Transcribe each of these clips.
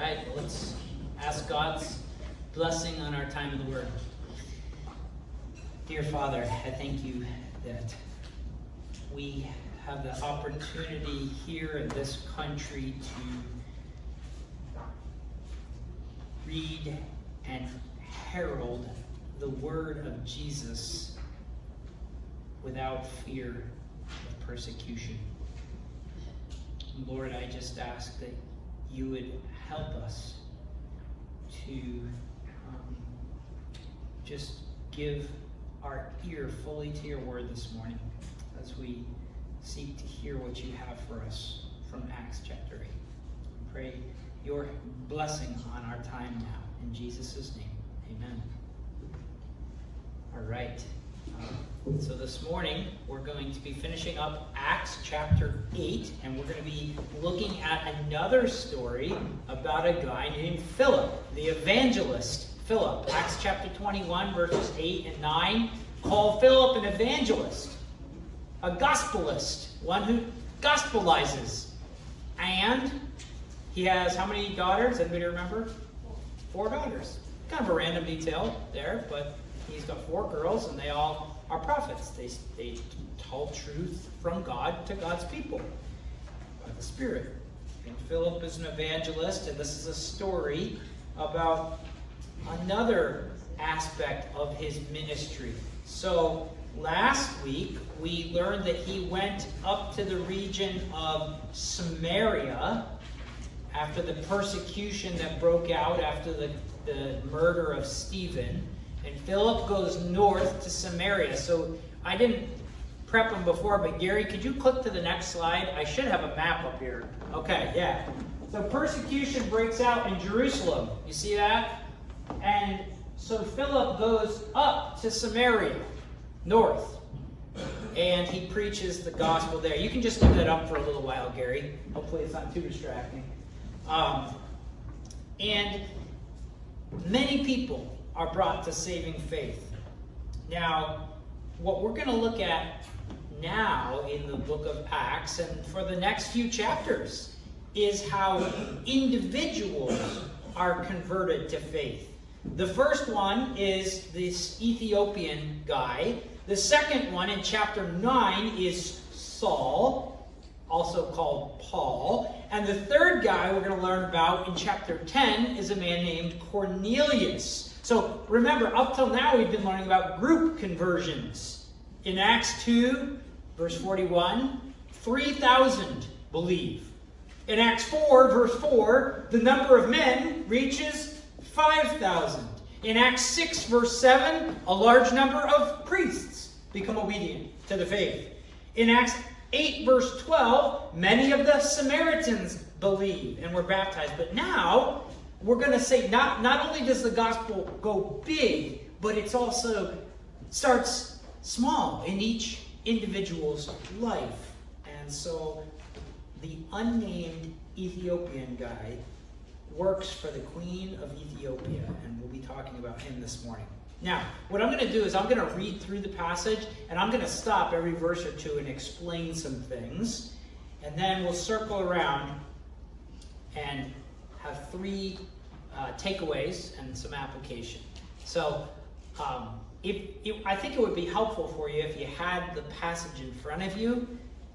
right, let's ask God's blessing on our time in the Word. Dear Father, I thank you that we have the opportunity here in this country to read and herald the word of Jesus without fear of persecution. Lord, I just ask that you would help us to um, just give our ear fully to your word this morning as we seek to hear what you have for us from Acts chapter 8. Pray your blessing on our time now. In Jesus' name, amen. All right. So this morning, we're going to be finishing up Acts chapter 8, and we're going to be looking at another story about a guy named Philip, the evangelist Philip. Acts chapter 21, verses 8 and 9 call Philip an evangelist, a gospelist, one who gospelizes. And he has how many daughters? Anybody remember? Four daughters. Kind of a random detail there, but he's got four girls, and they all are prophets. They, they tell truth from God to God's people by the Spirit. And Philip is an evangelist, and this is a story about another aspect of his ministry. So, last week we learned that he went up to the region of Samaria after the persecution that broke out after the, the murder of Stephen. And Philip goes north to Samaria. So I didn't prep him before, but Gary, could you click to the next slide? I should have a map up here. Okay, yeah. So persecution breaks out in Jerusalem. You see that? And so Philip goes up to Samaria, north. And he preaches the gospel there. You can just leave that up for a little while, Gary. Hopefully, it's not too distracting. Um, and many people are brought to saving faith. Now, what we're going to look at now in the book of Acts and for the next few chapters is how individuals are converted to faith. The first one is this Ethiopian guy. The second one in chapter 9 is Saul, also called Paul. And the third guy we're going to learn about in chapter 10 is a man named Cornelius. So remember, up till now we've been learning about group conversions. In Acts 2, verse 41, 3,000 believe. In Acts 4, verse 4, the number of men reaches 5,000. In Acts 6, verse 7, a large number of priests become obedient to the faith. In Acts 8, verse 12, many of the Samaritans believe and were baptized. But now, we're going to say not, not only does the gospel go big, but it's also starts small in each individual's life. And so the unnamed Ethiopian guy works for the Queen of Ethiopia, and we'll be talking about him this morning. Now, what I'm going to do is I'm going to read through the passage, and I'm going to stop every verse or two and explain some things, and then we'll circle around and have three uh, takeaways and some application. So, um, if, if, I think it would be helpful for you if you had the passage in front of you,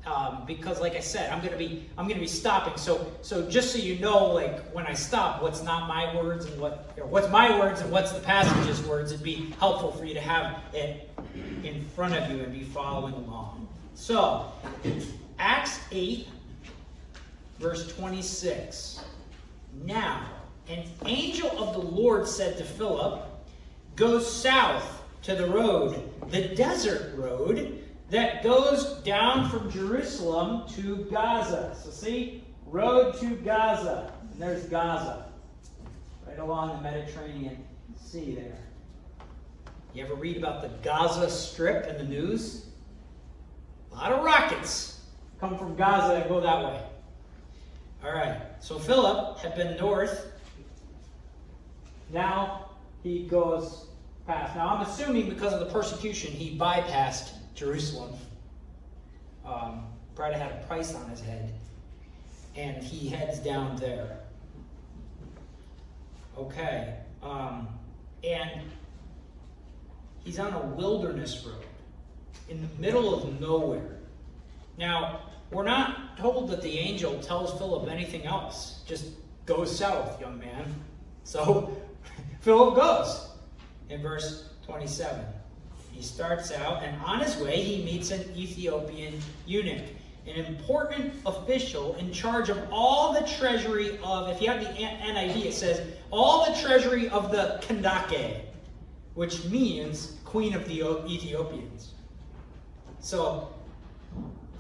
um, because, like I said, I'm gonna be I'm gonna be stopping. So, so just so you know, like when I stop, what's not my words and what what's my words and what's the passage's words, it'd be helpful for you to have it in front of you and be following along. So, Acts 8, verse 26. Now, an angel of the Lord said to Philip, Go south to the road, the desert road that goes down from Jerusalem to Gaza. So, see, road to Gaza. And there's Gaza, right along the Mediterranean Sea there. You ever read about the Gaza Strip in the news? A lot of rockets come from Gaza and go that way. All right, so Philip had been north now he goes past. Now I'm assuming because of the persecution, he bypassed Jerusalem. Um, probably had a price on his head. And he heads down there. Okay. Um, and he's on a wilderness road in the middle of nowhere. Now, we're not told that the angel tells Philip anything else. Just go south, young man. So Philip goes in verse 27. He starts out, and on his way, he meets an Ethiopian eunuch, an important official in charge of all the treasury of, if you have the NIV, it says, all the treasury of the Kandake, which means queen of the Ethiopians. So,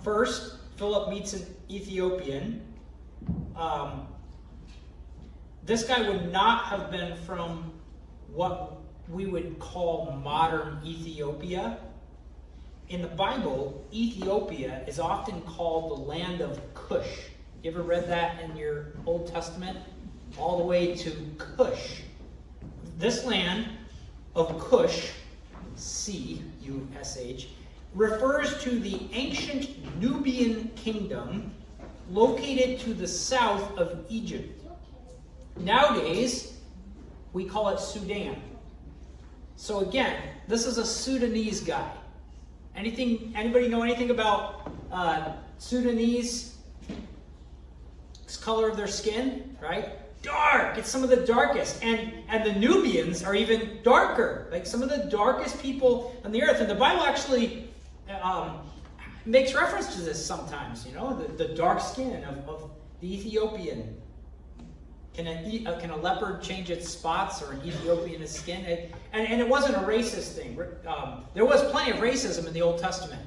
first, Philip meets an Ethiopian. Um, this guy would not have been from what we would call modern Ethiopia. In the Bible, Ethiopia is often called the land of Cush. You ever read that in your Old Testament? All the way to Cush. This land of Cush, C U S H, refers to the ancient Nubian kingdom located to the south of Egypt. Nowadays, we call it Sudan. So again, this is a Sudanese guy. Anything? Anybody know anything about uh, Sudanese color of their skin? Right? Dark. It's some of the darkest, and and the Nubians are even darker. Like some of the darkest people on the earth. And the Bible actually um, makes reference to this sometimes. You know, the, the dark skin of, of the Ethiopian can a, uh, can a leopard change its spots or an Ethiopian his skin? It, and, and it wasn't a racist thing. Um, there was plenty of racism in the Old Testament.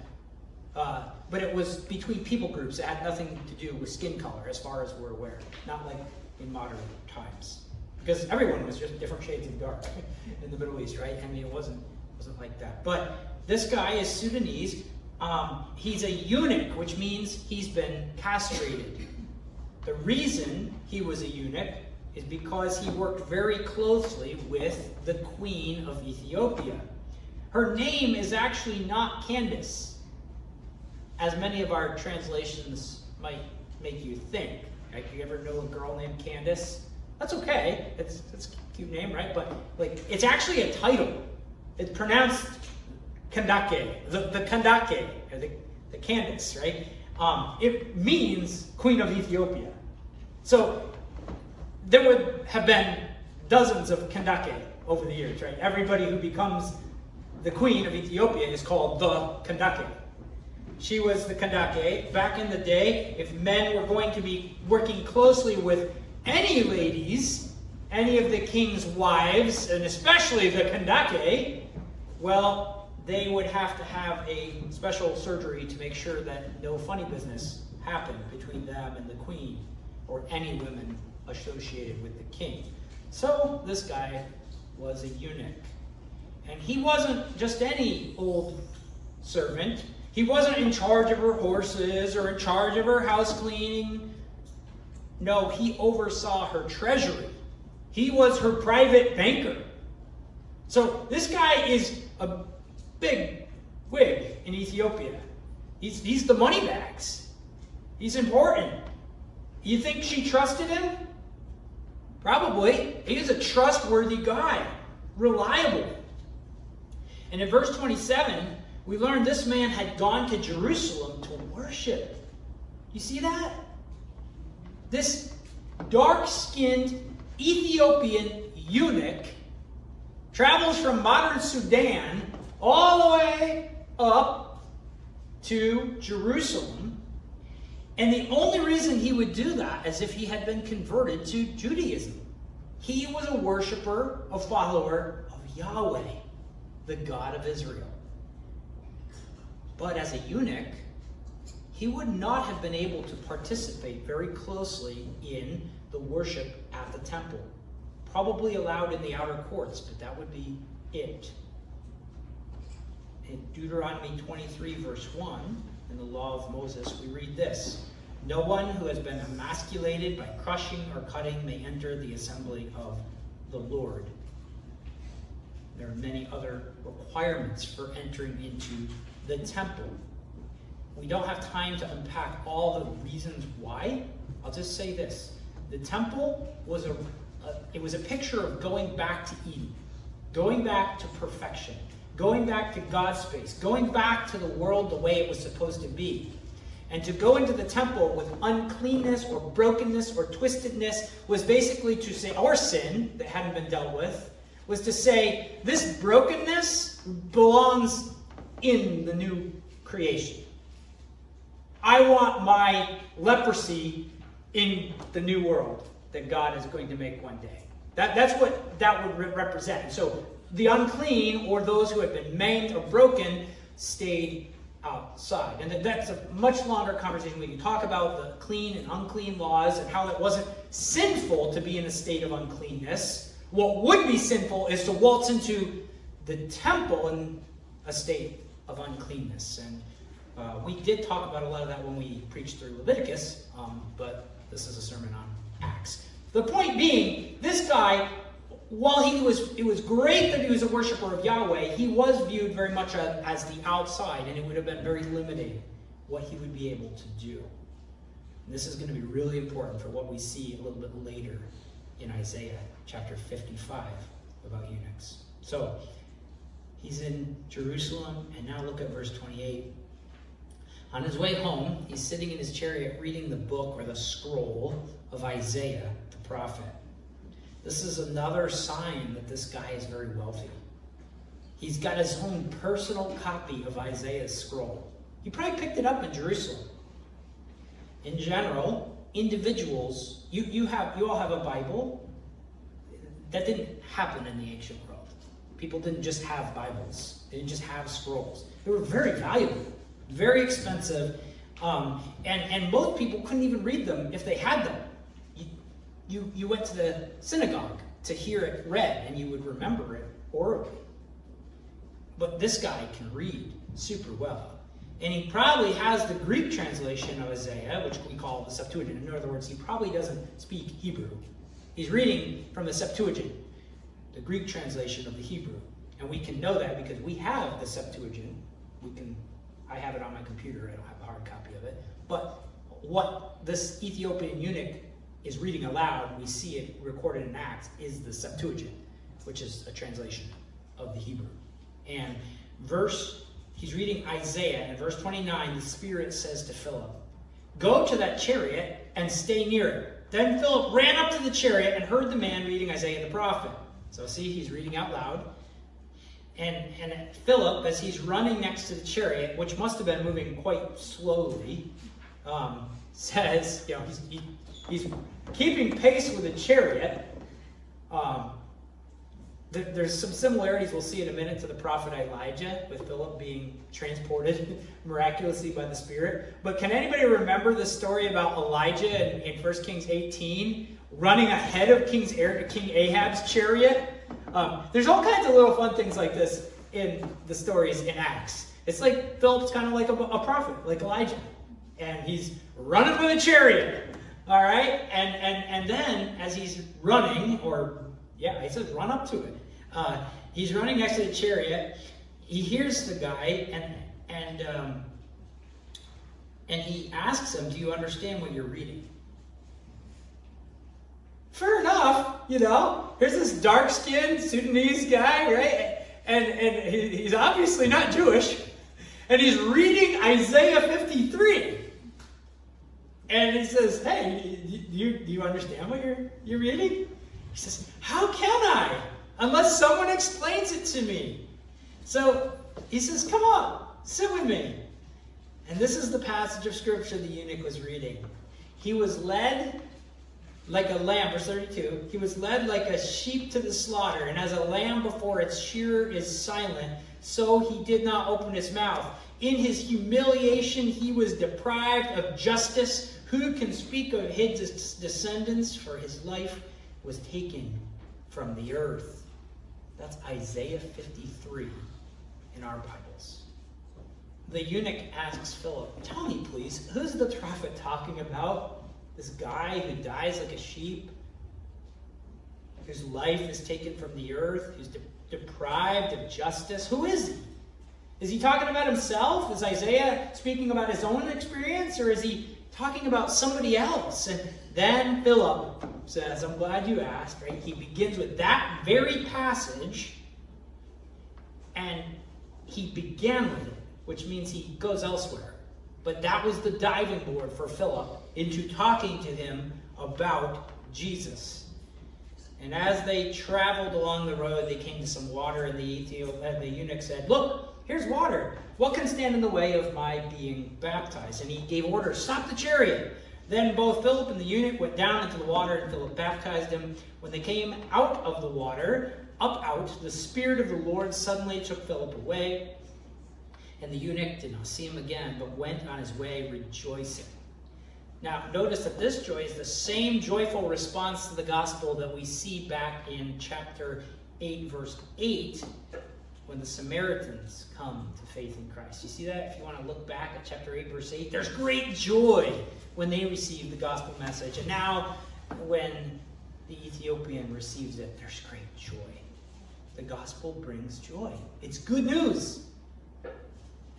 Uh, but it was between people groups. It had nothing to do with skin color, as far as we're aware. Not like in modern times. Because everyone was just different shades of dark in the Middle East, right? I mean, it wasn't, wasn't like that. But this guy is Sudanese. Um, he's a eunuch, which means he's been castrated. The reason he was a eunuch is because he worked very closely with the queen of Ethiopia. Her name is actually not Candace, as many of our translations might make you think. Like, you ever know a girl named Candace? That's okay. It's, it's a cute name, right? But like, it's actually a title. It's pronounced Kandake, the, the Kandake, or the, the Candace, right? Um, it means Queen of Ethiopia. So there would have been dozens of Kandake over the years, right? Everybody who becomes the queen of Ethiopia is called the Kandake. She was the Kandake. Back in the day, if men were going to be working closely with any ladies, any of the king's wives, and especially the Kandake, well, they would have to have a special surgery to make sure that no funny business happened between them and the queen or any women associated with the king. So this guy was a eunuch. And he wasn't just any old servant. He wasn't in charge of her horses or in charge of her house cleaning. No, he oversaw her treasury. He was her private banker. So this guy is a big wig in Ethiopia. He's, he's the money bags. He's important. You think she trusted him? Probably. He is a trustworthy guy, reliable. And in verse 27, we learn this man had gone to Jerusalem to worship. You see that? This dark skinned Ethiopian eunuch travels from modern Sudan all the way up to Jerusalem and the only reason he would do that is if he had been converted to Judaism. He was a worshiper, a follower of Yahweh, the God of Israel. But as a eunuch, he would not have been able to participate very closely in the worship at the temple. Probably allowed in the outer courts, but that would be it. In Deuteronomy 23, verse 1, in the law of Moses, we read this No one who has been emasculated by crushing or cutting may enter the assembly of the Lord. There are many other requirements for entering into the temple. We don't have time to unpack all the reasons why. I'll just say this the temple was a, a it was a picture of going back to Eden, going back to perfection, going back to God's space, going back to the world the way it was supposed to be. And to go into the temple with uncleanness or brokenness or twistedness was basically to say, our sin that hadn't been dealt with, was to say, this brokenness belongs in the new creation. I want my leprosy in the new world that God is going to make one day. That, that's what that would re- represent. So the unclean, or those who had been maimed or broken, stayed outside. And that's a much longer conversation. We can talk about the clean and unclean laws and how it wasn't sinful to be in a state of uncleanness. What would be sinful is to waltz into the temple in a state of uncleanness. And uh, we did talk about a lot of that when we preached through Leviticus, um, but this is a sermon on Acts. The point being, this guy while he was, it was great that he was a worshiper of Yahweh, he was viewed very much as the outside, and it would have been very limiting what he would be able to do. And this is going to be really important for what we see a little bit later in Isaiah chapter 55 about eunuchs. So, he's in Jerusalem, and now look at verse 28. On his way home, he's sitting in his chariot reading the book or the scroll of Isaiah the prophet. This is another sign that this guy is very wealthy. He's got his own personal copy of Isaiah's scroll. He probably picked it up in Jerusalem. In general, individuals, you, you have you all have a Bible. That didn't happen in the ancient world. People didn't just have Bibles. They didn't just have scrolls. They were very valuable, very expensive, um, and, and most people couldn't even read them if they had them you, you went to the synagogue to hear it read and you would remember it orally. But this guy can read super well. And he probably has the Greek translation of Isaiah, which we call the Septuagint. In other words, he probably doesn't speak Hebrew. He's reading from the Septuagint, the Greek translation of the Hebrew. And we can know that because we have the Septuagint. We can I have it on my computer, I don't have a hard copy of it. But what this Ethiopian eunuch is reading aloud, we see it recorded in Acts, is the Septuagint, which is a translation of the Hebrew. And verse, he's reading Isaiah, and verse 29, the Spirit says to Philip, Go to that chariot and stay near it. Then Philip ran up to the chariot and heard the man reading Isaiah the prophet. So see, he's reading out loud. And, and Philip, as he's running next to the chariot, which must have been moving quite slowly, um, says, you know, he's, he, he's keeping pace with a chariot. Um, th- there's some similarities we'll see in a minute to the prophet Elijah, with Philip being transported miraculously by the Spirit. But can anybody remember the story about Elijah in, in 1 Kings 18 running ahead of King's King Ahab's chariot? Um, there's all kinds of little fun things like this in the stories in Acts. It's like Philip's kind of like a, a prophet, like Elijah. And he's running with a chariot. All right? And, and, and then as he's running, or yeah, he says run up to it. Uh, he's running next to the chariot. He hears the guy and, and, um, and he asks him, Do you understand what you're reading? Fair enough, you know. Here's this dark skinned Sudanese guy, right? And, and he's obviously not Jewish. And he's reading Isaiah 53. And he says, Hey, do you, do you understand what you're, you're reading? He says, How can I? Unless someone explains it to me. So he says, Come on, sit with me. And this is the passage of scripture the eunuch was reading. He was led like a lamb, verse 32. He was led like a sheep to the slaughter, and as a lamb before its shearer is silent, so he did not open his mouth. In his humiliation, he was deprived of justice who can speak of his descendants? For his life was taken from the earth. That's Isaiah 53 in our Bibles. The eunuch asks Philip, Tell me, please, who's the prophet talking about? This guy who dies like a sheep, whose life is taken from the earth, who's de- deprived of justice? Who is he? Is he talking about himself? Is Isaiah speaking about his own experience? Or is he talking about somebody else. And then Philip says, I'm glad you asked, right? He begins with that very passage, and he began with it, which means he goes elsewhere. But that was the diving board for Philip into talking to him about Jesus. And as they traveled along the road, they came to some water, and the, Ethiop- and the eunuch said, Look, here's water. What can stand in the way of my being baptized? And he gave order, Stop the chariot. Then both Philip and the eunuch went down into the water, and Philip baptized him. When they came out of the water, up out, the Spirit of the Lord suddenly took Philip away. And the eunuch did not see him again, but went on his way rejoicing. Now, notice that this joy is the same joyful response to the gospel that we see back in chapter 8, verse 8, when the Samaritans come to faith in Christ. You see that? If you want to look back at chapter 8, verse 8, there's great joy when they receive the gospel message. And now, when the Ethiopian receives it, there's great joy. The gospel brings joy, it's good news.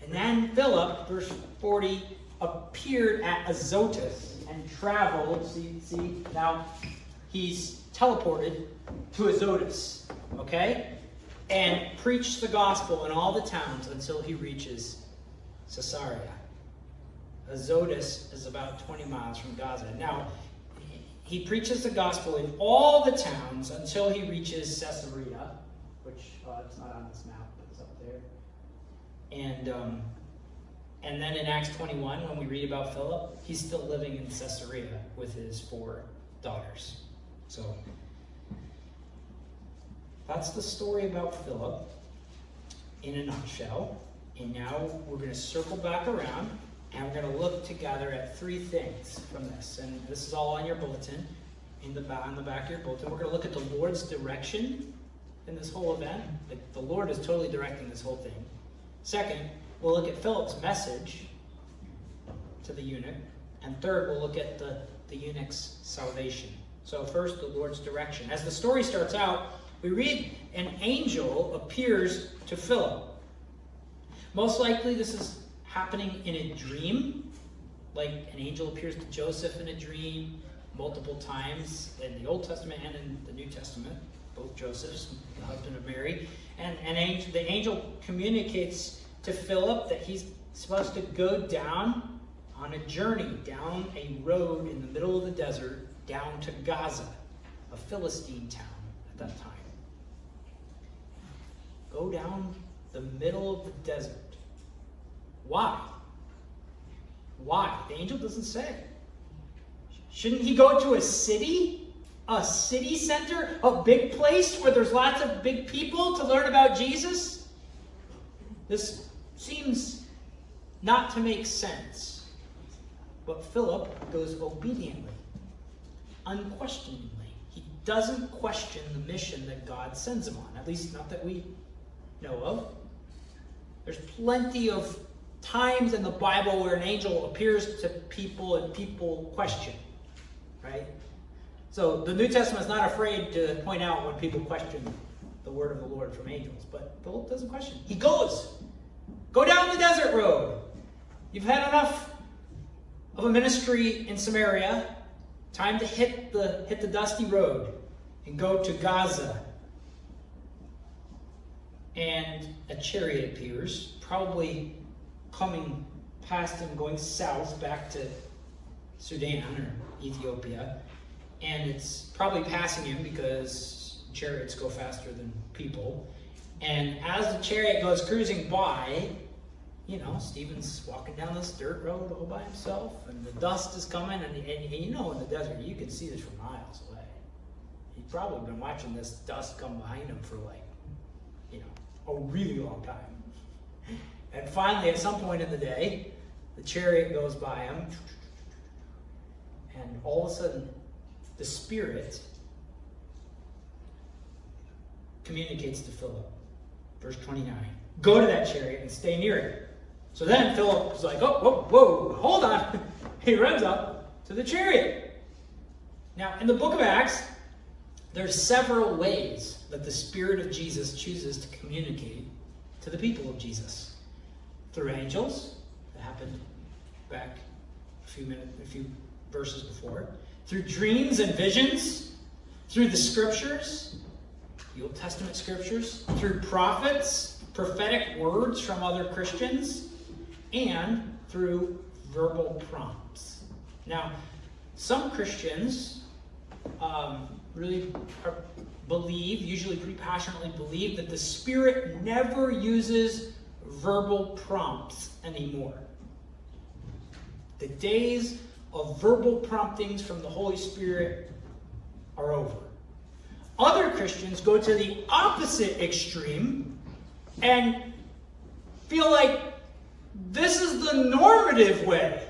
And then Philip, verse 40, appeared at Azotus and traveled. See, see, now he's teleported to Azotus, okay? And preached the gospel in all the towns until he reaches Caesarea. Azotus is about 20 miles from Gaza. Now, he preaches the gospel in all the towns until he reaches Caesarea, which uh, it's not on this map, but it's up there. And um, and then in Acts 21, when we read about Philip, he's still living in Caesarea with his four daughters. So that's the story about Philip in a nutshell. And now we're going to circle back around and we're going to look together at three things from this. And this is all on your bulletin, in the, on the back of your bulletin. We're going to look at the Lord's direction in this whole event. The, the Lord is totally directing this whole thing. Second, we'll look at Philip's message to the eunuch. And third, we'll look at the, the eunuch's salvation. So, first, the Lord's direction. As the story starts out, we read an angel appears to Philip. Most likely, this is happening in a dream. Like an angel appears to Joseph in a dream multiple times in the Old Testament and in the New Testament, both Joseph's, the husband of Mary. And, and angel, the angel communicates to Philip that he's supposed to go down on a journey, down a road in the middle of the desert, down to Gaza, a Philistine town at that time. Go down the middle of the desert. Why? Why? The angel doesn't say. Shouldn't he go to a city? A city center? A big place where there's lots of big people to learn about Jesus? This seems not to make sense. But Philip goes obediently, unquestioningly. He doesn't question the mission that God sends him on, at least not that we know of. There's plenty of times in the Bible where an angel appears to people and people question, right? So the New Testament is not afraid to point out when people question the word of the Lord from angels, but Philip doesn't question. He goes. Go down the desert road. You've had enough of a ministry in Samaria. Time to hit the hit the dusty road and go to Gaza. And a chariot appears, probably coming past him, going south back to Sudan or Ethiopia. And it's probably passing him because chariots go faster than people. And as the chariot goes cruising by, you know, Stephen's walking down this dirt road all by himself, and the dust is coming, and, and, and you know, in the desert, you can see this from miles away. He's probably been watching this dust come behind him for like, a really long time. And finally, at some point in the day, the chariot goes by him, and all of a sudden, the Spirit communicates to Philip. Verse 29. Go to that chariot and stay near it. So then Philip is like, oh, whoa, whoa, hold on. he runs up to the chariot. Now, in the book of Acts, there's several ways that the Spirit of Jesus chooses to communicate to the people of Jesus. Through angels, that happened back a few minutes, a few verses before. Through dreams and visions, through the scriptures, the Old Testament scriptures, through prophets, prophetic words from other Christians, and through verbal prompts. Now, some Christians um, really are, believe, usually pretty passionately believe, that the Spirit never uses verbal prompts anymore. The days of verbal promptings from the Holy Spirit are over. Other Christians go to the opposite extreme and feel like this is the normative way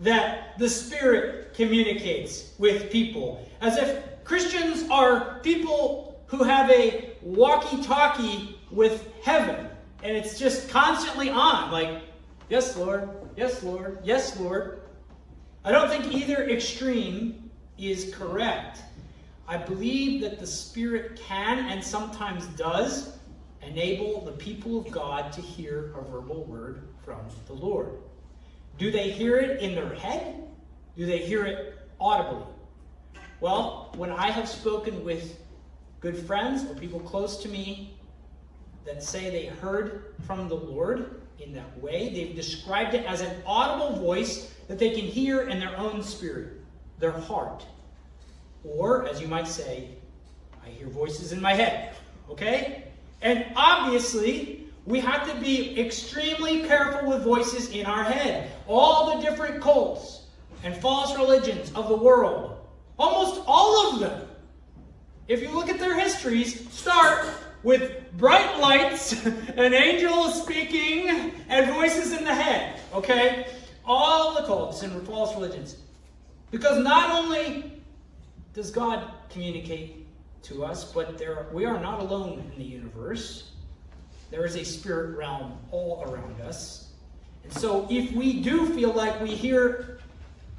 that the Spirit communicates with people. As if Christians are people who have a walkie talkie with heaven. And it's just constantly on. Like, yes, Lord. Yes, Lord. Yes, Lord. I don't think either extreme is correct. I believe that the Spirit can and sometimes does enable the people of God to hear a verbal word from the Lord. Do they hear it in their head? Do they hear it audibly? Well, when I have spoken with good friends or people close to me that say they heard from the Lord in that way, they've described it as an audible voice that they can hear in their own spirit, their heart. Or, as you might say, I hear voices in my head. Okay? And obviously, we have to be extremely careful with voices in our head. All the different cults and false religions of the world, almost all of them, if you look at their histories, start with bright lights, an angel speaking, and voices in the head. Okay? All the cults and false religions. Because not only does God communicate to us, but there, we are not alone in the universe. There is a spirit realm all around us. And so, if we do feel like we hear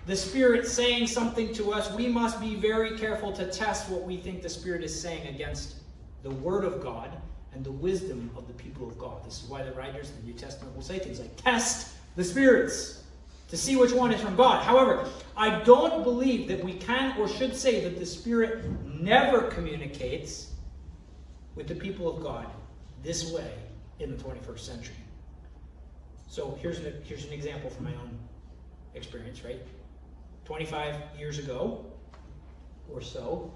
the Spirit saying something to us, we must be very careful to test what we think the Spirit is saying against the Word of God and the wisdom of the people of God. This is why the writers in the New Testament will say things like, test the spirits to see which one is from God. However, I don't believe that we can or should say that the Spirit never communicates with the people of God this way in the 21st century. So here's an, here's an example from my own experience, right? 25 years ago or so,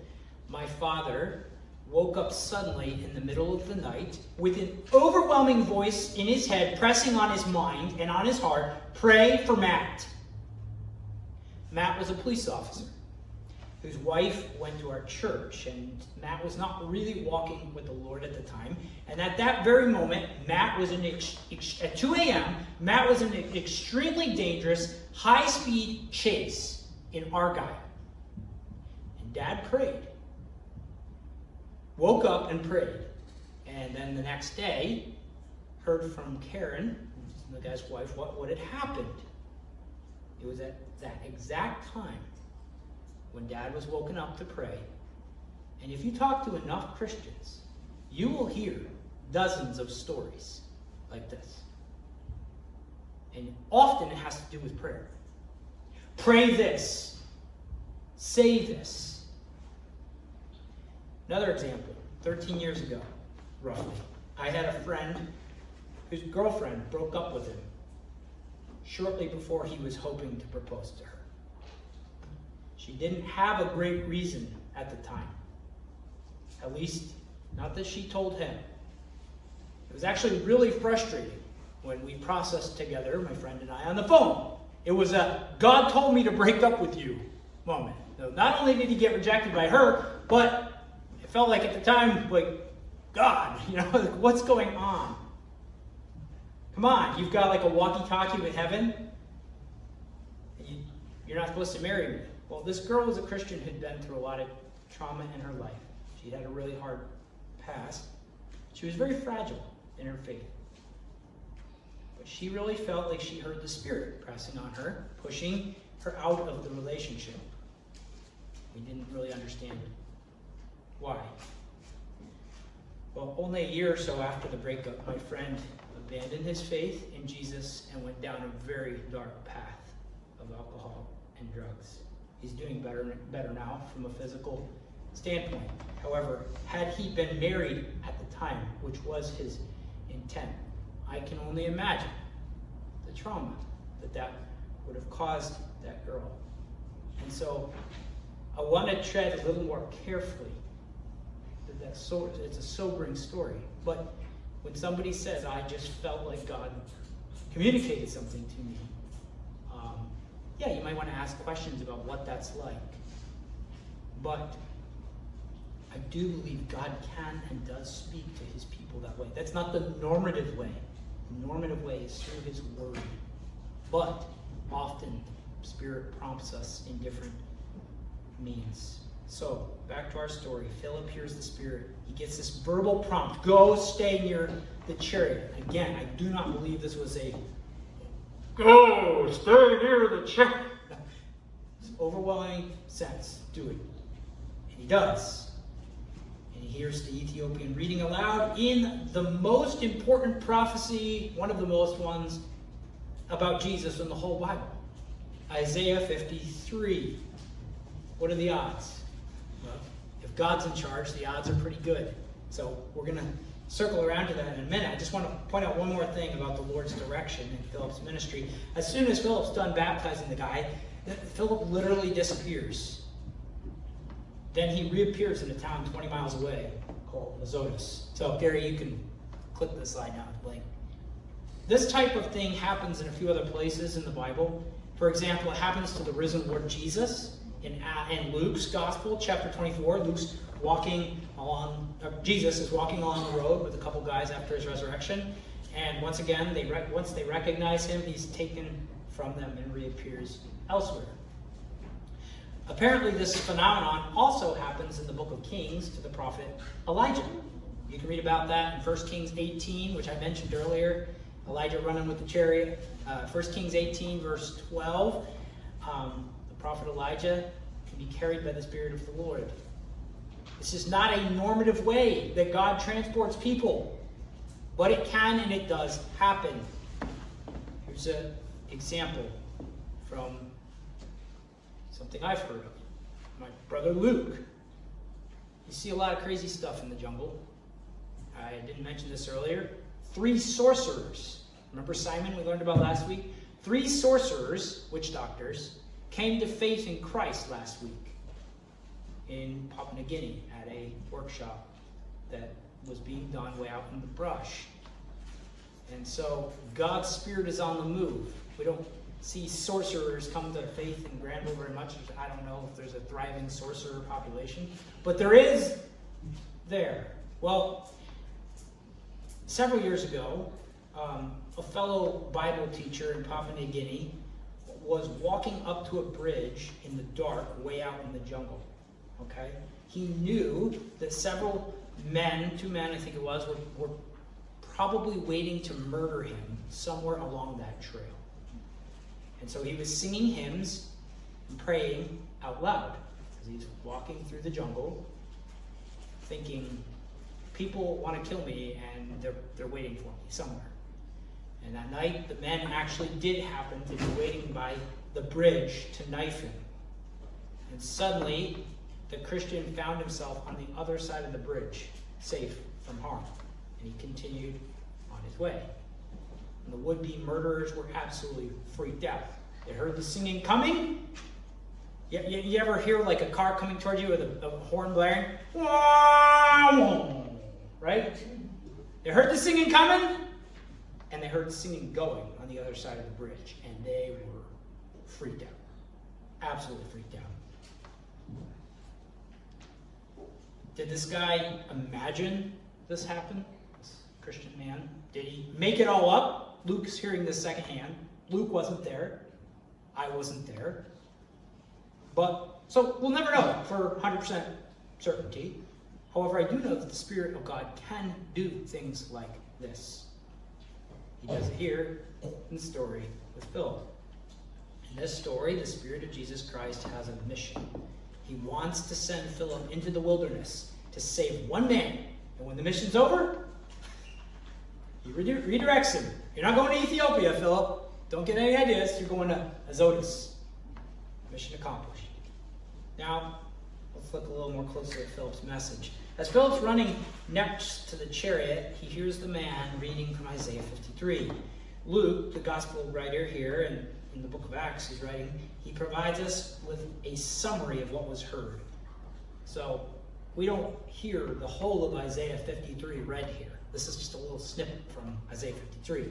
my father woke up suddenly in the middle of the night with an overwhelming voice in his head pressing on his mind and on his heart pray for Matt. Matt was a police officer whose wife went to our church, and Matt was not really walking with the Lord at the time. And at that very moment, Matt was in ex- ex- at 2 a.m. Matt was in an extremely dangerous, high-speed chase in Argyle, and Dad prayed woke up and prayed. And then the next day, heard from Karen, the guy's wife, what, what had happened. It was at that exact time when dad was woken up to pray. And if you talk to enough Christians, you will hear dozens of stories like this. And often it has to do with prayer. Pray this, say this, Another example 13 years ago, roughly, I had a friend whose girlfriend broke up with him shortly before he was hoping to propose to her. She didn't have a great reason at the time. At least, not that she told him. It was actually really frustrating when we processed together, my friend and I, on the phone. It was a God told me to break up with you moment. So not only did he get rejected by her, but it felt like at the time, like, God, you know, like, what's going on? Come on, you've got like a walkie talkie with heaven. You, you're not supposed to marry me. Well, this girl was a Christian who'd been through a lot of trauma in her life. She'd had a really hard past. She was very fragile in her faith. She really felt like she heard the Spirit pressing on her, pushing her out of the relationship. We didn't really understand. Why? Well, only a year or so after the breakup, my friend abandoned his faith in Jesus and went down a very dark path of alcohol and drugs. He's doing better, better now from a physical standpoint. However, had he been married at the time, which was his intent, I can only imagine the trauma that that would have caused that girl. And so I want to tread a little more carefully. That That's so, it's a sobering story. But when somebody says, I just felt like God communicated something to me, um, yeah, you might want to ask questions about what that's like. But I do believe God can and does speak to his people that way. That's not the normative way. Normative ways through his word. But often, Spirit prompts us in different means. So, back to our story. Philip hears the Spirit. He gets this verbal prompt go stay near the chariot. Again, I do not believe this was a go stay near the chariot. Overwhelming sense. Do it. And he does. And he hears the Ethiopian reading aloud in the most important prophecy, one of the most ones about Jesus in the whole Bible Isaiah 53. What are the odds? Well, if God's in charge, the odds are pretty good. So we're going to circle around to that in a minute. I just want to point out one more thing about the Lord's direction in Philip's ministry. As soon as Philip's done baptizing the guy, Philip literally disappears. Then he reappears in a town 20 miles away called Azotus. So, Gary, you can click the slide now to blink. This type of thing happens in a few other places in the Bible. For example, it happens to the risen Lord Jesus in, in Luke's Gospel, chapter 24. Luke's walking along, uh, Jesus is walking along the road with a couple guys after his resurrection. And once again, they once they recognize him, he's taken from them and reappears elsewhere. Apparently, this phenomenon also happens in the book of Kings to the prophet Elijah. You can read about that in 1 Kings 18, which I mentioned earlier. Elijah running with the chariot. Uh, 1 Kings 18, verse 12. Um, the prophet Elijah can be carried by the Spirit of the Lord. This is not a normative way that God transports people, but it can and it does happen. Here's an example from something I've heard of. My brother Luke. You see a lot of crazy stuff in the jungle. I didn't mention this earlier. Three sorcerers. Remember Simon we learned about last week? Three sorcerers, witch doctors, came to faith in Christ last week in Papua New Guinea at a workshop that was being done way out in the brush. And so God's Spirit is on the move. We don't see sorcerers come to faith in Granville very much. I don't know if there's a thriving sorcerer population, but there is there. Well, several years ago, um, a fellow Bible teacher in Papua New Guinea was walking up to a bridge in the dark, way out in the jungle. Okay? He knew that several men, two men I think it was, were, were probably waiting to murder him somewhere along that trail. And so he was singing hymns and praying out loud as he's walking through the jungle, thinking, people want to kill me and they're, they're waiting for me somewhere. And that night, the men actually did happen to be waiting by the bridge to knife him. And suddenly, the Christian found himself on the other side of the bridge, safe from harm. And he continued on his way. And the would be murderers were absolutely freaked out. They heard the singing coming. You, you, you ever hear like a car coming towards you with a, a horn blaring? Right? They heard the singing coming, and they heard the singing going on the other side of the bridge, and they were freaked out. Absolutely freaked out. Did this guy imagine this happen? This Christian man? Did he make it all up? Luke's hearing this secondhand. Luke wasn't there. I wasn't there. But, so we'll never know for 100% certainty. However, I do know that the Spirit of God can do things like this. He does it here in the story with Philip. In this story, the Spirit of Jesus Christ has a mission. He wants to send Philip into the wilderness to save one man. And when the mission's over, he redirects him. You're not going to Ethiopia, Philip. Don't get any ideas. You're going to Azotus. Mission accomplished. Now, let's look a little more closely at Philip's message. As Philip's running next to the chariot, he hears the man reading from Isaiah 53. Luke, the gospel writer here, and in the book of Acts is writing, he provides us with a summary of what was heard. So we don't hear the whole of Isaiah 53 read here. This is just a little snippet from Isaiah 53.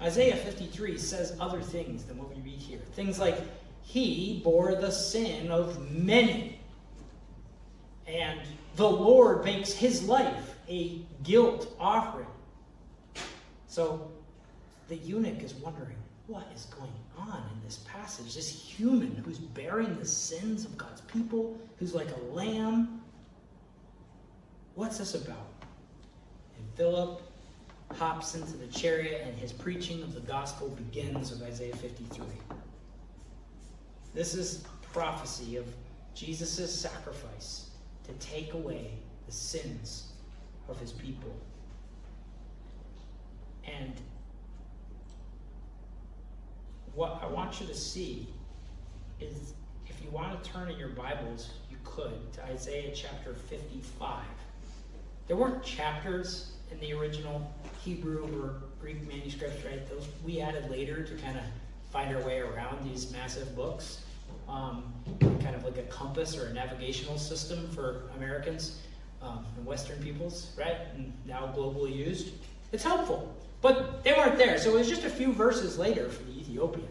Isaiah 53 says other things than what we read here. Things like, He bore the sin of many. And the Lord makes his life a guilt offering. So the eunuch is wondering, what is going on in this passage? This human who's bearing the sins of God's people, who's like a lamb. What's this about? Philip hops into the chariot, and his preaching of the gospel begins with Isaiah 53. This is prophecy of Jesus' sacrifice to take away the sins of his people. And what I want you to see is if you want to turn in your Bibles, you could to Isaiah chapter 55. There weren't chapters in the original Hebrew or Greek manuscripts, right? Those we added later to kind of find our way around these massive books. Um, kind of like a compass or a navigational system for Americans um, and Western peoples, right? And now globally used. It's helpful. But they weren't there. So it was just a few verses later for the Ethiopian.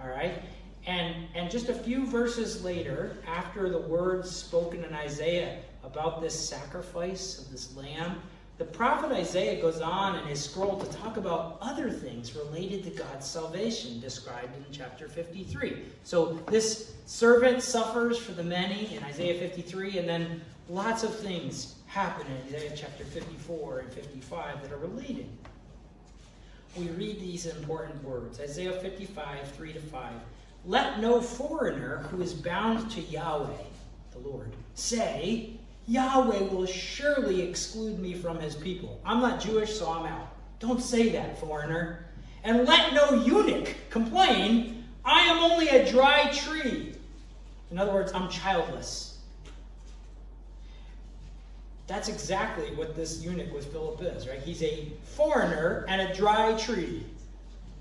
All right? And, and just a few verses later, after the words spoken in Isaiah about this sacrifice of this lamb, the prophet Isaiah goes on in his scroll to talk about other things related to God's salvation described in chapter 53. So this servant suffers for the many in Isaiah 53, and then lots of things happen in Isaiah chapter 54 and 55 that are related. We read these important words Isaiah 55, 3 to 5. Let no foreigner who is bound to Yahweh, the Lord, say, Yahweh will surely exclude me from his people. I'm not Jewish, so I'm out. Don't say that, foreigner. And let no eunuch complain, I am only a dry tree. In other words, I'm childless. That's exactly what this eunuch with Philip is, right? He's a foreigner and a dry tree.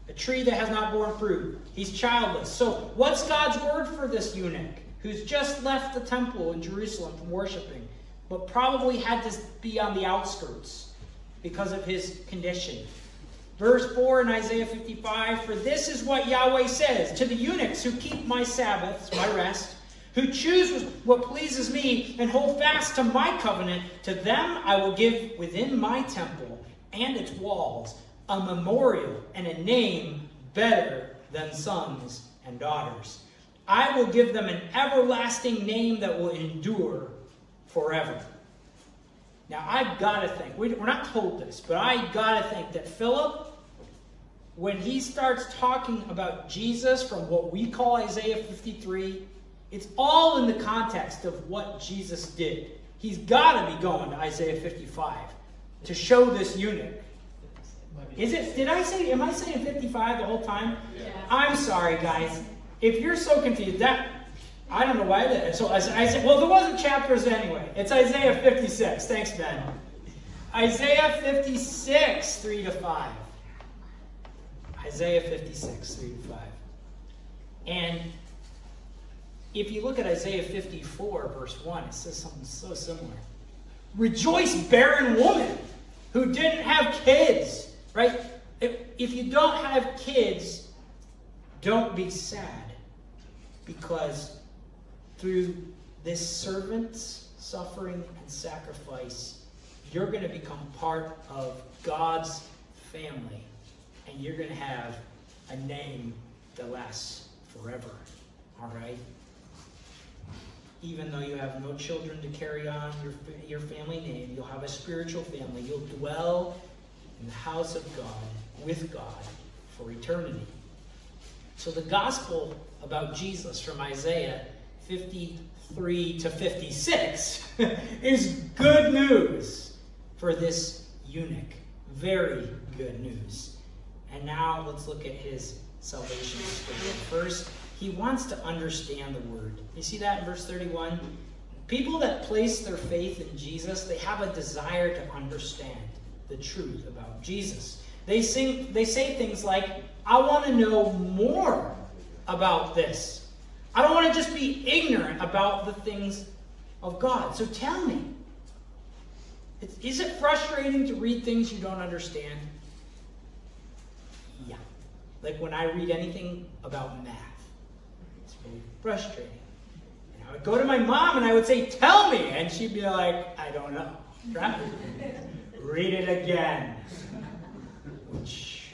A tree that has not borne fruit. He's childless. So, what's God's word for this eunuch who's just left the temple in Jerusalem from worshiping? But probably had to be on the outskirts because of his condition. Verse 4 in Isaiah 55 For this is what Yahweh says to the eunuchs who keep my Sabbaths, my rest, who choose what pleases me and hold fast to my covenant, to them I will give within my temple and its walls a memorial and a name better than sons and daughters. I will give them an everlasting name that will endure forever. Now, I've got to think, we're not told this, but I got to think that Philip, when he starts talking about Jesus from what we call Isaiah 53, it's all in the context of what Jesus did. He's got to be going to Isaiah 55 to show this eunuch. Is it? Did I say? Am I saying 55 the whole time? Yeah. I'm sorry, guys. If you're so confused, that I don't know why that. So Isaiah, well, there wasn't chapters anyway. It's Isaiah 56. Thanks, Ben. Isaiah 56, 3 to 5. Isaiah 56, 3 to 5. And if you look at Isaiah 54, verse 1, it says something so similar. Rejoice, barren woman who didn't have kids, right? If, if you don't have kids, don't be sad because through this servant's suffering and sacrifice, you're going to become part of God's family. And you're going to have a name that lasts forever. All right? Even though you have no children to carry on your, your family name, you'll have a spiritual family. You'll dwell in the house of God with God for eternity. So the gospel about Jesus from Isaiah 53 to 56 is good news for this eunuch. Very good news. And now let's look at his salvation story. First, he wants to understand the word. You see that in verse 31? People that place their faith in Jesus, they have a desire to understand the truth about Jesus. They sing they say things like, I want to know more about this. I don't want to just be ignorant about the things of God. So tell me. Is it frustrating to read things you don't understand? Yeah. Like when I read anything about math, it's really frustrating. And I would go to my mom and I would say, Tell me. And she'd be like, I don't know. Read it again. Which,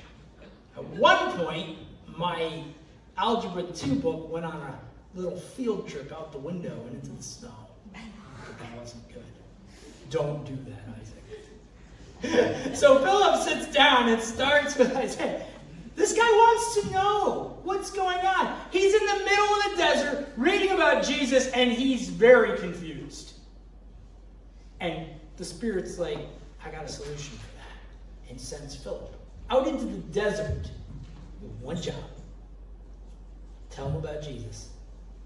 at one point, my Algebra 2 book went on a little field trip out the window and into the snow. But that wasn't good. Don't do that, Isaac. so Philip sits down and starts with Isaac. This guy wants to know what's going on. He's in the middle of the desert reading about Jesus and he's very confused. And the Spirit's like, I got a solution for that. And sends Philip out into the desert with one job tell him about Jesus,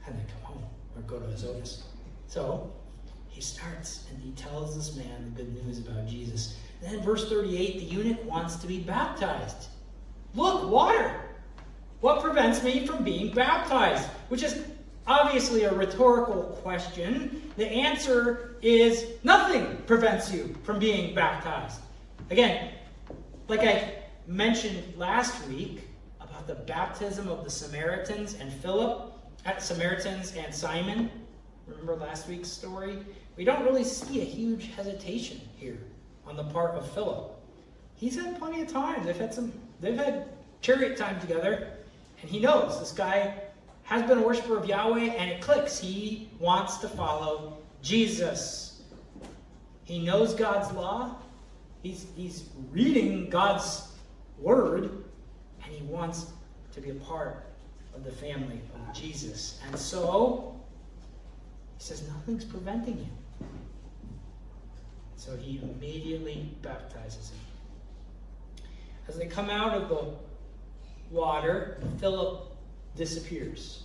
and then come home or go to his office. So he starts and he tells this man the good news about Jesus. Then verse 38, the eunuch wants to be baptized. Look, water. What prevents me from being baptized? Which is obviously a rhetorical question. The answer is nothing prevents you from being baptized. Again, like I mentioned last week about the baptism of the Samaritans and Philip, at Samaritans and Simon, remember last week's story? We don't really see a huge hesitation here on the part of Philip. He's had plenty of time. They've had some they've had chariot time together, and he knows this guy has been a worshiper of Yahweh, and it clicks. He wants to follow Jesus. He knows God's law. He's, he's reading God's word, and he wants to be a part of the family of Jesus. And so, he says, nothing's preventing you. So he immediately baptizes him. As they come out of the water, Philip disappears.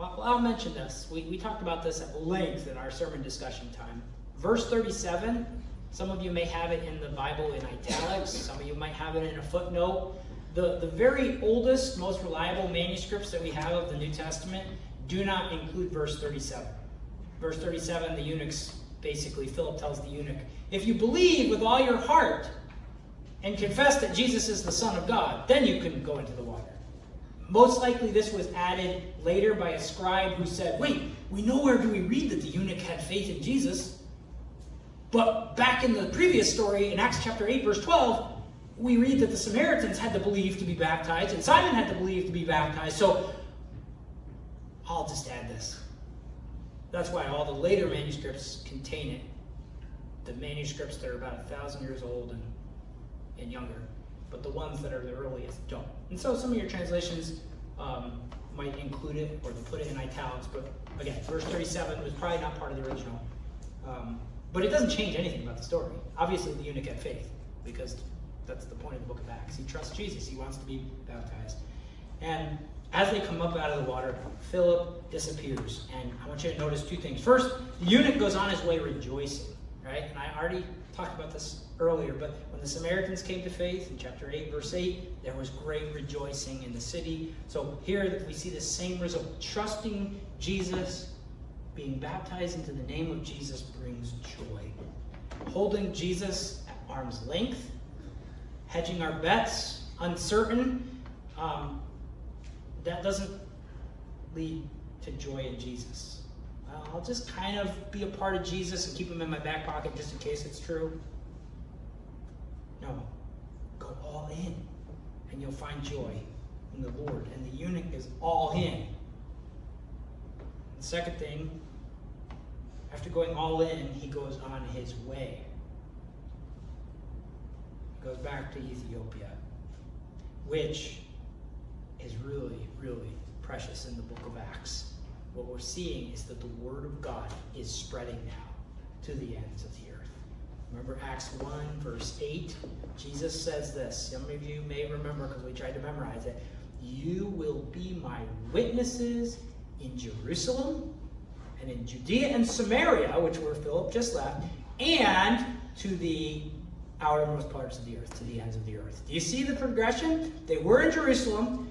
I'll mention this. We, we talked about this at length in our sermon discussion time. Verse 37, some of you may have it in the Bible in italics, some of you might have it in a footnote. The, the very oldest, most reliable manuscripts that we have of the New Testament do not include verse 37. Verse 37, the eunuchs basically, Philip tells the eunuch, if you believe with all your heart and confess that Jesus is the Son of God, then you can go into the water. Most likely, this was added later by a scribe who said, Wait, we nowhere do we read that the eunuch had faith in Jesus. But back in the previous story, in Acts chapter 8, verse 12, we read that the Samaritans had to believe to be baptized, and Simon had to believe to be baptized. So I'll just add this. That's why all the later manuscripts contain it. The manuscripts that are about a thousand years old and, and younger, but the ones that are the earliest don't. And so some of your translations um, might include it or put it in italics, but again, verse 37 was probably not part of the original. Um, but it doesn't change anything about the story. Obviously, the eunuch had faith because that's the point of the book of Acts. He trusts Jesus. He wants to be baptized. And as they come up out of the water, Philip disappears. And I want you to notice two things. First, the eunuch goes on his way rejoicing, right? And I already talked about this earlier, but when the Samaritans came to faith in chapter 8, verse 8, there was great rejoicing in the city. So here we see the same result. Trusting Jesus, being baptized into the name of Jesus brings joy. Holding Jesus at arm's length hedging our bets, uncertain, um, that doesn't lead to joy in Jesus. I'll just kind of be a part of Jesus and keep him in my back pocket just in case it's true. No. Go all in, and you'll find joy in the Lord. And the eunuch is all in. The second thing, after going all in, he goes on his way goes back to Ethiopia, which is really, really precious in the book of Acts. What we're seeing is that the word of God is spreading now to the ends of the earth. Remember Acts 1, verse 8? Jesus says this. Some of you may remember because we tried to memorize it. You will be my witnesses in Jerusalem and in Judea and Samaria, which where Philip just left, and to the outermost parts of the earth, to the ends of the earth. Do you see the progression? They were in Jerusalem.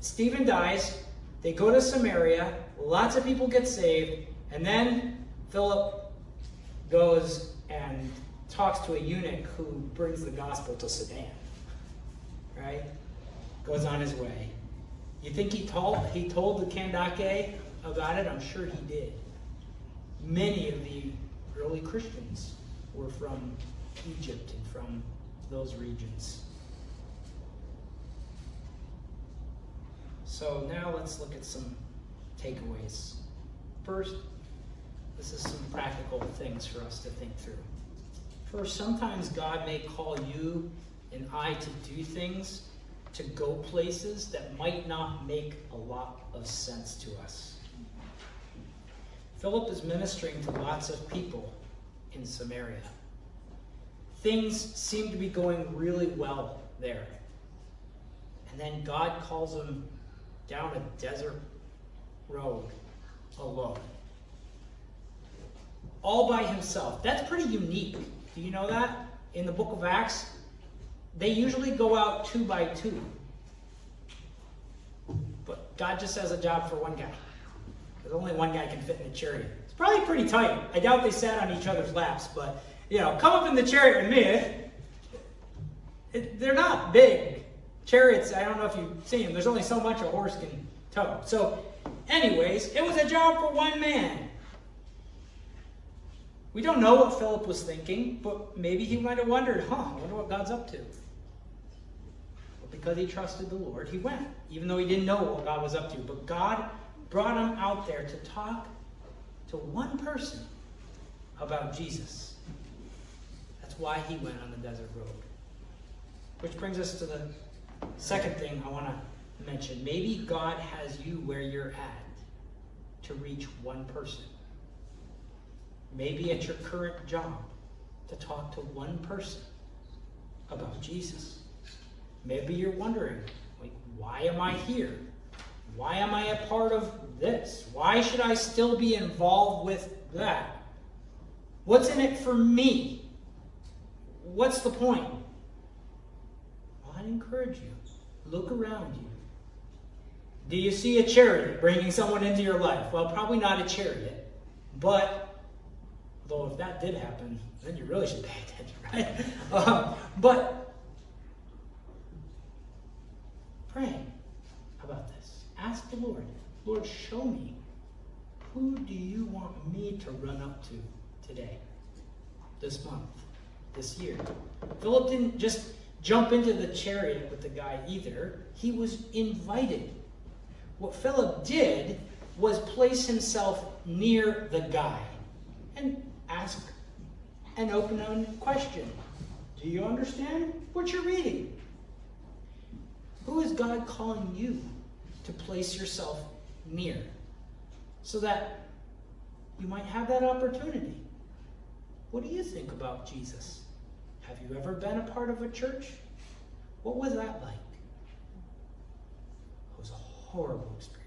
Stephen dies. They go to Samaria. Lots of people get saved. And then Philip goes and talks to a eunuch who brings the gospel to Sudan. Right? Goes on his way. You think he told he told the Kandake about it? I'm sure he did. Many of the early Christians were from Egypt and from those regions. So now let's look at some takeaways. First, this is some practical things for us to think through. First, sometimes God may call you and I to do things, to go places that might not make a lot of sense to us. Philip is ministering to lots of people in Samaria. Things seem to be going really well there. And then God calls him down a desert road alone. All by himself. That's pretty unique. Do you know that? In the book of Acts, they usually go out two by two. But God just has a job for one guy. Because only one guy can fit in a chariot. It's probably pretty tight. I doubt they sat on each other's laps, but you know, come up in the chariot with me. It, they're not big chariots. I don't know if you've seen them. There's only so much a horse can tow. So, anyways, it was a job for one man. We don't know what Philip was thinking, but maybe he might have wondered, huh, I wonder what God's up to. But because he trusted the Lord, he went, even though he didn't know what God was up to. But God brought him out there to talk to one person about Jesus. That's why he went on the desert road. Which brings us to the second thing I want to mention. Maybe God has you where you're at to reach one person. Maybe at your current job to talk to one person about Jesus. Maybe you're wondering, like, why am I here? Why am I a part of this? Why should I still be involved with that? What's in it for me? What's the point? Well, I'd encourage you. Look around you. Do you see a chariot bringing someone into your life? Well, probably not a chariot, but though if that did happen, then you really should pay attention, right? um, but pray about this. Ask the Lord, Lord, show me who do you want me to run up to today, this month? This year. Philip didn't just jump into the chariot with the guy either, he was invited. What Philip did was place himself near the guy and ask an open ended question Do you understand what you're reading? Who is God calling you to place yourself near so that you might have that opportunity? What do you think about Jesus? Have you ever been a part of a church? What was that like? It was a horrible experience.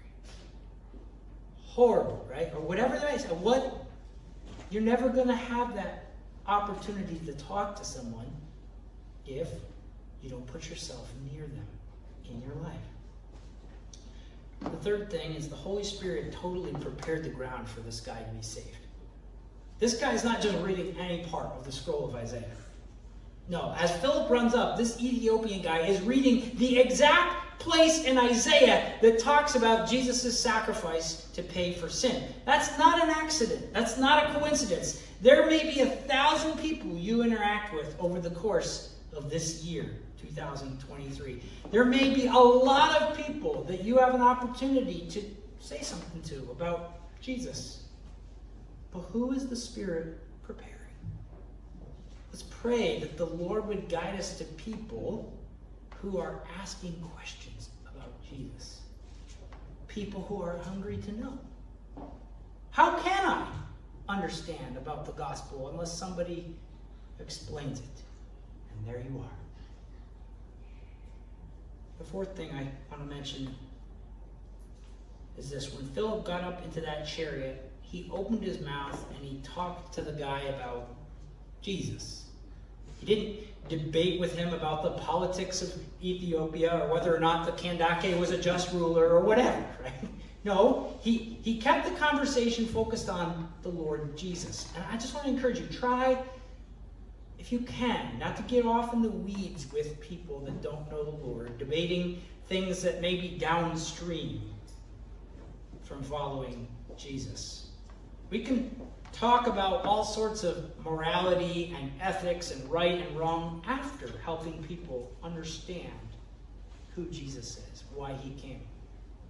Horrible, right? Or whatever that is. What you're never going to have that opportunity to talk to someone if you don't put yourself near them in your life. The third thing is the Holy Spirit totally prepared the ground for this guy to be saved. This guy is not just reading any part of the scroll of Isaiah. No, as Philip runs up, this Ethiopian guy is reading the exact place in Isaiah that talks about Jesus' sacrifice to pay for sin. That's not an accident. That's not a coincidence. There may be a thousand people you interact with over the course of this year, 2023. There may be a lot of people that you have an opportunity to say something to about Jesus. But who is the Spirit? Let's pray that the Lord would guide us to people who are asking questions about Jesus. People who are hungry to know. How can I understand about the gospel unless somebody explains it? And there you are. The fourth thing I want to mention is this when Philip got up into that chariot, he opened his mouth and he talked to the guy about Jesus. He didn't debate with him about the politics of Ethiopia or whether or not the Kandake was a just ruler or whatever, right? No, he, he kept the conversation focused on the Lord Jesus. And I just want to encourage you try, if you can, not to get off in the weeds with people that don't know the Lord, debating things that may be downstream from following Jesus. We can talk about all sorts of morality and ethics and right and wrong after helping people understand who Jesus is, why he came,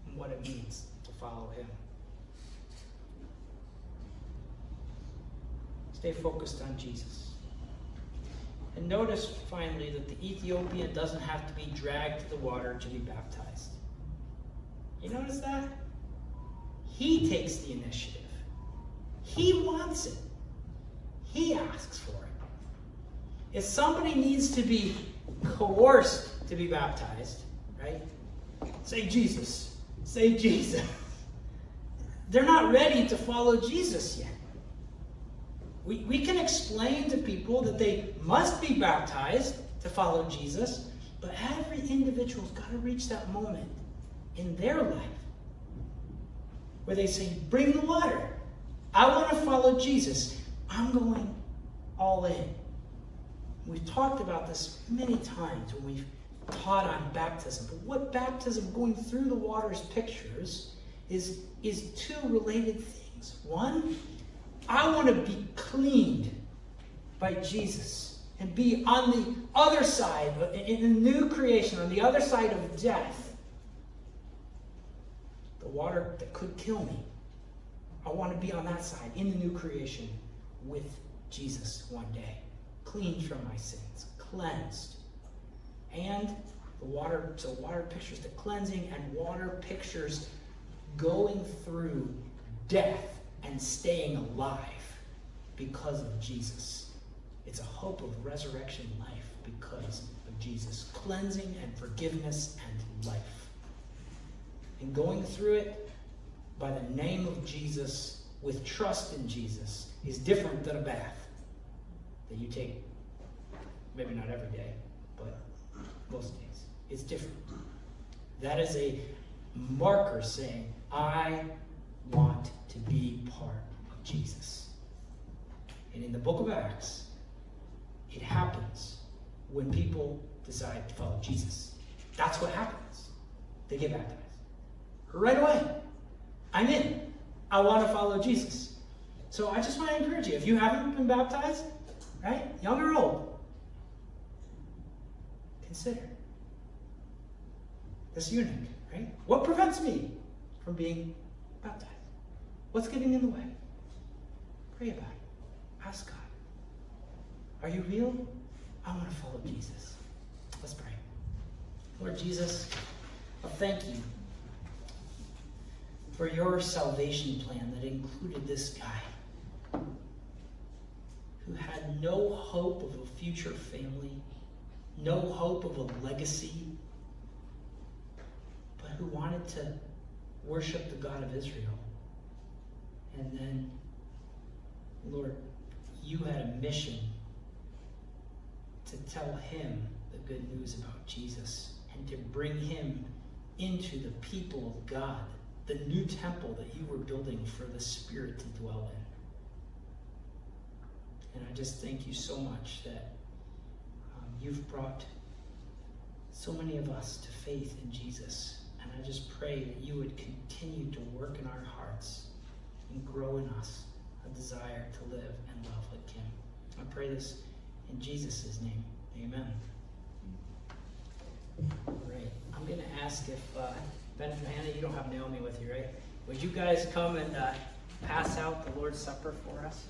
and what it means to follow him. Stay focused on Jesus. And notice finally that the Ethiopian doesn't have to be dragged to the water to be baptized. You notice that? He takes the initiative. He wants it. He asks for it. If somebody needs to be coerced to be baptized, right? Say Jesus. Say Jesus. They're not ready to follow Jesus yet. We, we can explain to people that they must be baptized to follow Jesus, but every individual's got to reach that moment in their life where they say, Bring the water. I want to follow Jesus. I'm going all in. We've talked about this many times when we've taught on baptism. But what baptism going through the waters pictures is, is two related things. One, I want to be cleaned by Jesus and be on the other side, in the new creation, on the other side of death. The water that could kill me. I want to be on that side, in the new creation, with Jesus one day. Cleaned from my sins, cleansed. And the water, so water pictures the cleansing, and water pictures going through death and staying alive because of Jesus. It's a hope of resurrection life because of Jesus. Cleansing and forgiveness and life. And going through it by the name of Jesus with trust in Jesus is different than a bath that you take, maybe not every day, but most days. It's different. That is a marker saying, I want to be part of Jesus. And in the book of Acts, it happens when people decide to follow Jesus. That's what happens. They get baptized. Right away. I'm in. I want to follow Jesus. So I just want to encourage you if you haven't been baptized, right, young or old, consider this eunuch, right? What prevents me from being baptized? What's getting in the way? Pray about it. Ask God. Are you real? I want to follow Jesus. Let's pray. Lord Jesus, I thank you for your salvation plan that included this guy who had no hope of a future family, no hope of a legacy, but who wanted to worship the God of Israel. And then, Lord, you had a mission to tell him the good news about Jesus and to bring him into the people of God, the new temple that you were building for the Spirit to dwell in. And I just thank you so much that um, you've brought so many of us to faith in Jesus. And I just pray that you would continue to work in our hearts and grow in us a desire to live and love like him. I pray this in Jesus' name, amen. Great. I'm going to ask if, uh, Ben and Hannah, you don't have Naomi with you, right? Would you guys come and uh, pass out the Lord's Supper for us?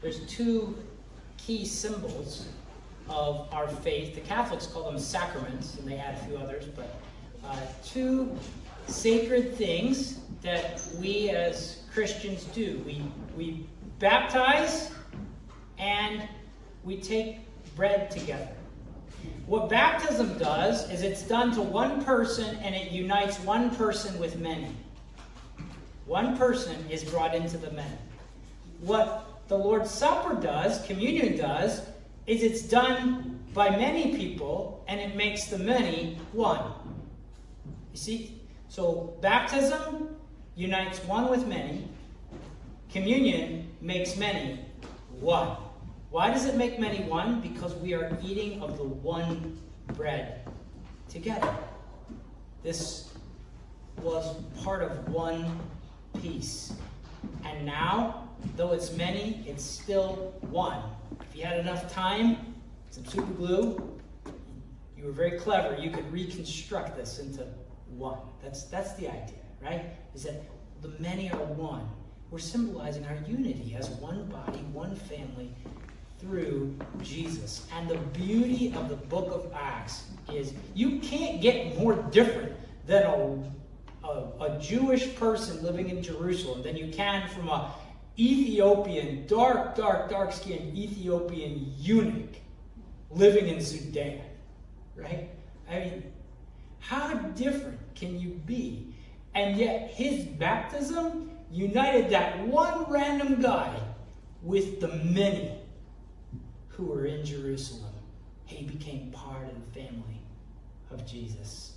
There's two key symbols of our faith. The Catholics call them sacraments, and they add a few others, but uh, two sacred things that we as Christians do. We, we baptize and we take bread together. What baptism does is it's done to one person and it unites one person with many. One person is brought into the many. What the Lord's Supper does, communion does, is it's done by many people and it makes the many one. You see? So baptism unites one with many, communion makes many one. Why does it make many one? Because we are eating of the one bread together. This was part of one piece. And now, though it's many, it's still one. If you had enough time, some super glue, you were very clever, you could reconstruct this into one. That's, that's the idea, right? Is that the many are one. We're symbolizing our unity as one body, one family, through Jesus. And the beauty of the book of Acts is you can't get more different than a, a, a Jewish person living in Jerusalem than you can from a Ethiopian, dark, dark, dark skinned Ethiopian eunuch living in Sudan. Right? I mean, how different can you be? And yet, his baptism united that one random guy with the many who were in Jerusalem. He became part of the family of Jesus.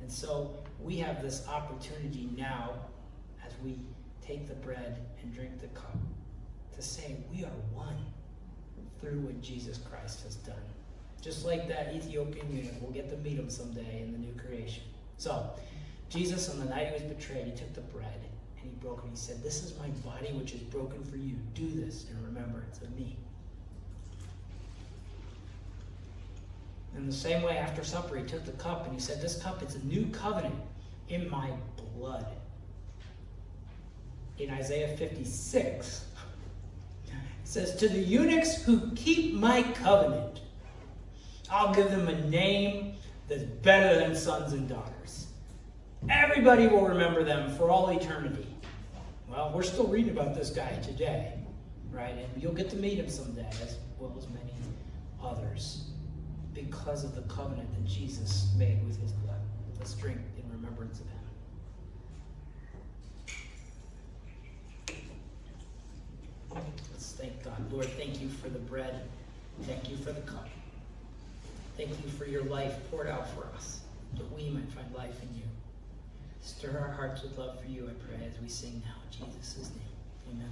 And so we have this opportunity now as we take the bread and drink the cup to say we are one through what Jesus Christ has done. Just like that Ethiopian eunuch, we'll get to meet him someday in the new creation. So, Jesus, on the night he was betrayed, he took the bread and he broke it. He said, This is my body which is broken for you. Do this in remembrance of me. In the same way, after supper, he took the cup and he said, This cup is a new covenant in my blood. In Isaiah 56, it says, To the eunuchs who keep my covenant, I'll give them a name that's better than sons and daughters. Everybody will remember them for all eternity. Well, we're still reading about this guy today, right? And you'll get to meet him someday, as well as many others because of the covenant that Jesus made with his blood. Let's drink in remembrance of him. Let's thank God. Lord, thank you for the bread. Thank you for the cup. Thank you for your life poured out for us, that we might find life in you. Stir our hearts with love for you, I pray, as we sing now. In Jesus' name. Amen.